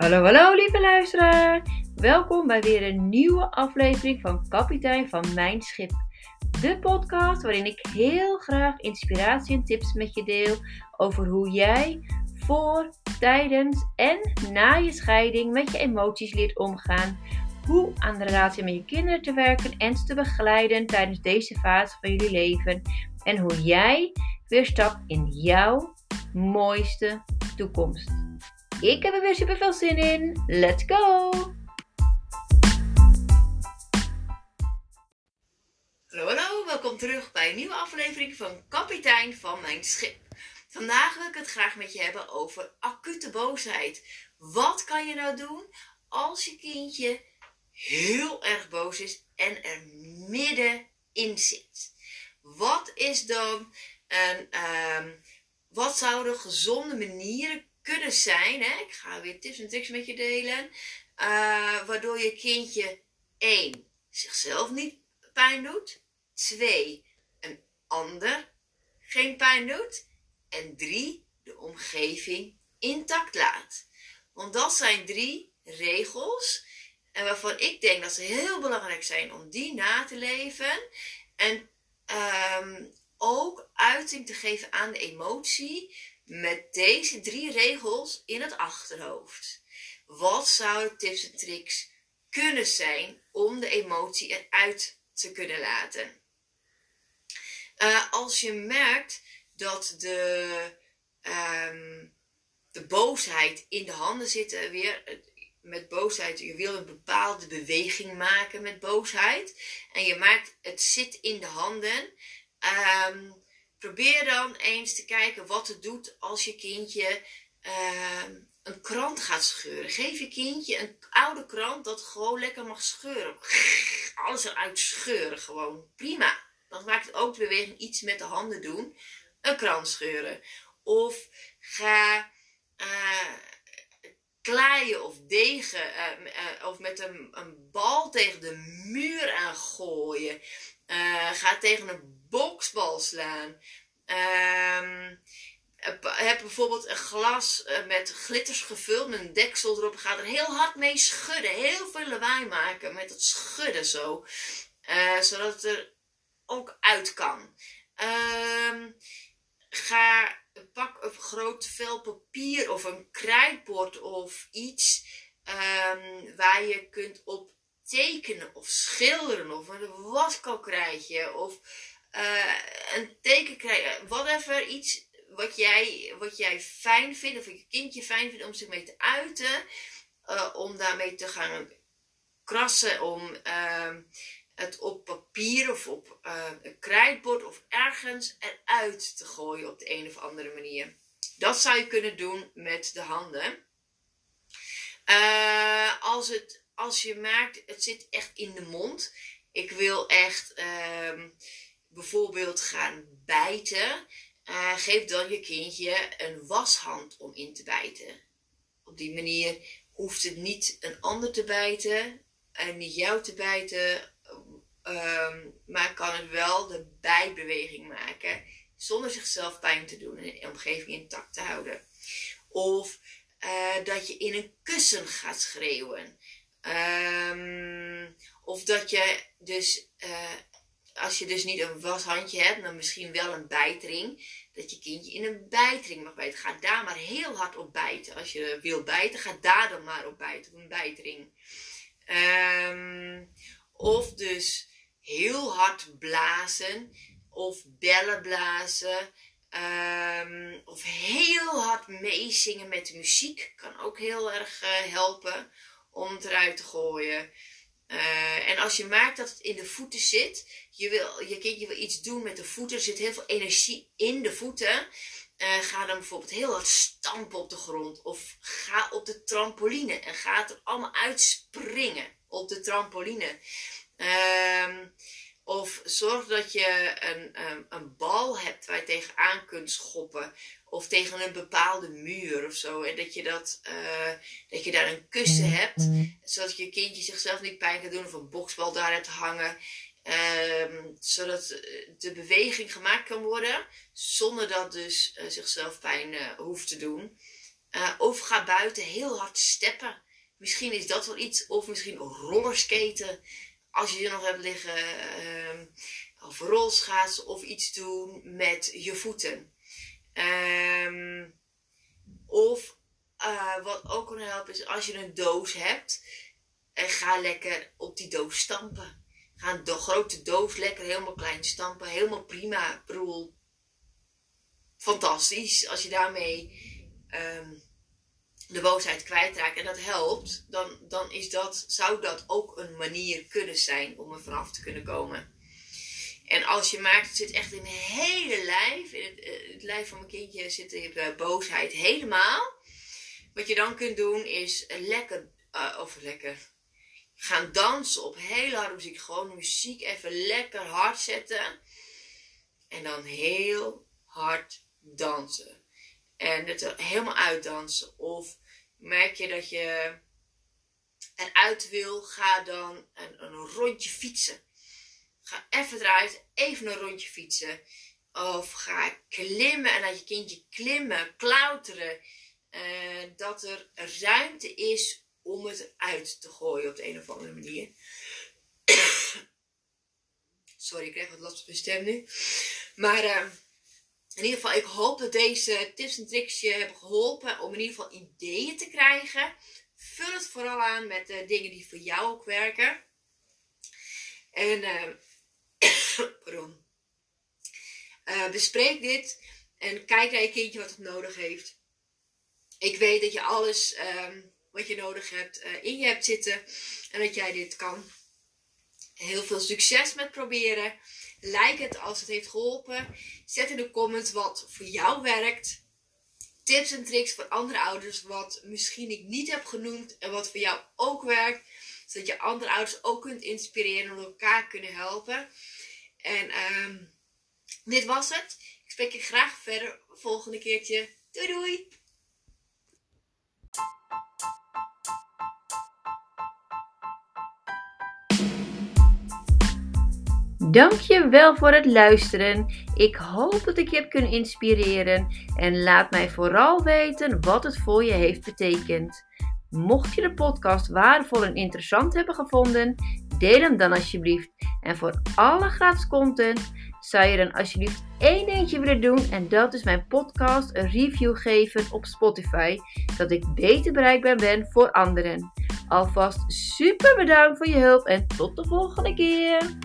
Hallo, hallo lieve luisteraar. Welkom bij weer een nieuwe aflevering van Kapitein van Mijn Schip. De podcast waarin ik heel graag inspiratie en tips met je deel over hoe jij voor, tijdens en na je scheiding met je emoties leert omgaan. Hoe aan de relatie met je kinderen te werken en te begeleiden tijdens deze fase van jullie leven. En hoe jij weer stapt in jouw mooiste toekomst. Ik heb er weer super veel zin in. Let's go! Hallo, hallo, welkom terug bij een nieuwe aflevering van Kapitein van Mijn Schip. Vandaag wil ik het graag met je hebben over acute boosheid. Wat kan je nou doen als je kindje heel erg boos is en er middenin zit? Wat is dan een, um, wat zouden gezonde manieren kunnen zijn, hè? ik ga weer tips en tricks met je delen, uh, waardoor je kindje 1 zichzelf niet pijn doet, 2 een ander geen pijn doet en 3 de omgeving intact laat. Want dat zijn drie regels en waarvan ik denk dat ze heel belangrijk zijn om die na te leven en um, ook uiting te geven aan de emotie met deze drie regels in het achterhoofd. Wat zouden tips en tricks kunnen zijn om de emotie eruit te kunnen laten? Uh, als je merkt dat de, um, de boosheid in de handen zit, weer met boosheid, je wil een bepaalde beweging maken met boosheid en je maakt het zit in de handen. Um, probeer dan eens te kijken wat het doet als je kindje uh, een krant gaat scheuren. Geef je kindje een oude krant dat gewoon lekker mag scheuren. Alles eruit scheuren gewoon. Prima. Dan maakt het ook de beweging iets met de handen doen. Een krant scheuren. Of ga uh, kleien of degen. Uh, of met een, een, bal tegen de muur aangooien. ga tegen een boksbal slaan. Um, heb bijvoorbeeld een glas eh, met glitters gevuld, met een deksel erop. Ga er heel hard mee schudden. Heel veel lawaai maken met het schudden zo. Uh, zodat het er ook uit kan. Um, ga, pak een groot vel papier of een krijtbord of iets um, waar je kunt op tekenen of schilderen of een waskokrijtje of uh, een teken krijgen, whatever, iets wat jij, wat jij fijn vindt, of je kindje fijn vindt om zich mee te uiten, uh, om daarmee te gaan krassen, om uh, het op papier of op een krijtbord of ergens eruit te gooien op de een of andere manier. Dat zou je kunnen doen met de handen. als, het, als je merkt, het zit echt in de mond. Ik wil echt ehm, bijvoorbeeld gaan bijten, uh, geef dan je kindje een washand om in te bijten. Op die manier hoeft het niet een ander te bijten en niet jou te bijten, um, maar kan het wel de bijbeweging maken zonder zichzelf pijn te doen en de omgeving intact te houden. Of uh, dat je in een kussen gaat schreeuwen. Um, of dat je dus uh, als je dus niet een washandje hebt, dan misschien wel een bijtering. Dat je kindje in een bijtering mag bijten. Ga daar maar heel hard op bijten. Als je wil bijten, ga daar dan maar op bijten. Op een bijtering. Um, of dus heel hard blazen. Of bellen blazen. Um, of heel hard meezingen met muziek. Kan ook heel erg uh, helpen om het eruit te gooien. Uh, en als je merkt dat het in de voeten zit, je, wil, je kindje wil iets doen met de voeten, er zit heel veel energie in de voeten. Uh, ga dan bijvoorbeeld heel hard stampen op de grond. Of ga op de trampoline en ga er allemaal uitspringen op de trampoline. Uh, of zorg dat je een, een, een, bal hebt waar je tegenaan kunt schoppen. Of tegen een bepaalde muur of zo. En dat je, dat, uh, dat je daar een kussen mm, hebt. Mm. Zodat je kindje zichzelf niet pijn kan doen. Of een boksbal daar hebt hangen. Um, zodat de beweging gemaakt kan worden. Zonder dat dus uh, zichzelf pijn uh, hoeft te doen. Of ga buiten heel hard steppen. Misschien is dat wel iets. Of misschien rollerskaten. Als je nog hebt liggen. Uh, of rolschaatsen. Of iets doen met je voeten. Um, of uh, wat ook kan helpen is als je een doos hebt. En ga lekker op die doos stampen. Ga een grote doos lekker helemaal klein stampen. Helemaal prima. Ik bedoel, fantastisch. Als je daarmee um, de boosheid kwijtraakt en dat helpt, dan, dan is dat, zou dat ook een manier kunnen zijn om er vanaf te kunnen komen. En als je maakt, het zit echt in het hele lijf, in het, eh, het lijf van mijn kindje zit de boosheid helemaal. Wat je dan kunt doen is lekker, uh, of lekker, gaan dansen op hele harde muziek. Gewoon muziek even lekker hard zetten. En dan heel hard dansen. En het helemaal uitdansen. Of merk je dat je eruit wil, ga dan een, een rondje fietsen. Ga even eruit, even een rondje fietsen. Of ga klimmen en laat je kindje klimmen, klauteren. Uh, dat er ruimte is om het uit te gooien op de een of andere manier. Sorry, ik krijg wat last van mijn stem nu. Maar uh, in ieder geval, ik hoop dat deze tips en tricks je hebben geholpen om in ieder geval ideeën te krijgen. Vul het vooral aan met de dingen die voor jou ook werken. En, uh, pardon. Uh, bespreek dit en kijk naar je kindje wat het nodig heeft. Ik weet dat je alles um, wat je nodig hebt in je hebt zitten en dat jij dit kan. Heel veel succes met proberen. Like het als het heeft geholpen. Zet in de comments wat voor jou werkt. Tips en tricks voor andere ouders wat misschien ik niet heb genoemd en wat voor jou ook werkt. Zodat je andere ouders ook kunt inspireren en elkaar kunnen helpen. En um, dit was het. Ik spreek je graag verder volgende keertje. Doei doei! Dankjewel voor het luisteren. Ik hoop dat ik je heb kunnen inspireren en laat mij vooral weten wat het voor je heeft betekend. Mocht je de podcast waardevol en interessant hebben gevonden, deel hem dan alsjeblieft. En voor alle gratis content zou je dan alsjeblieft één dingetje willen doen en dat is mijn podcast een review geven op Spotify, dat ik beter bereikbaar ben voor anderen. Alvast super bedankt voor je hulp en tot de volgende keer.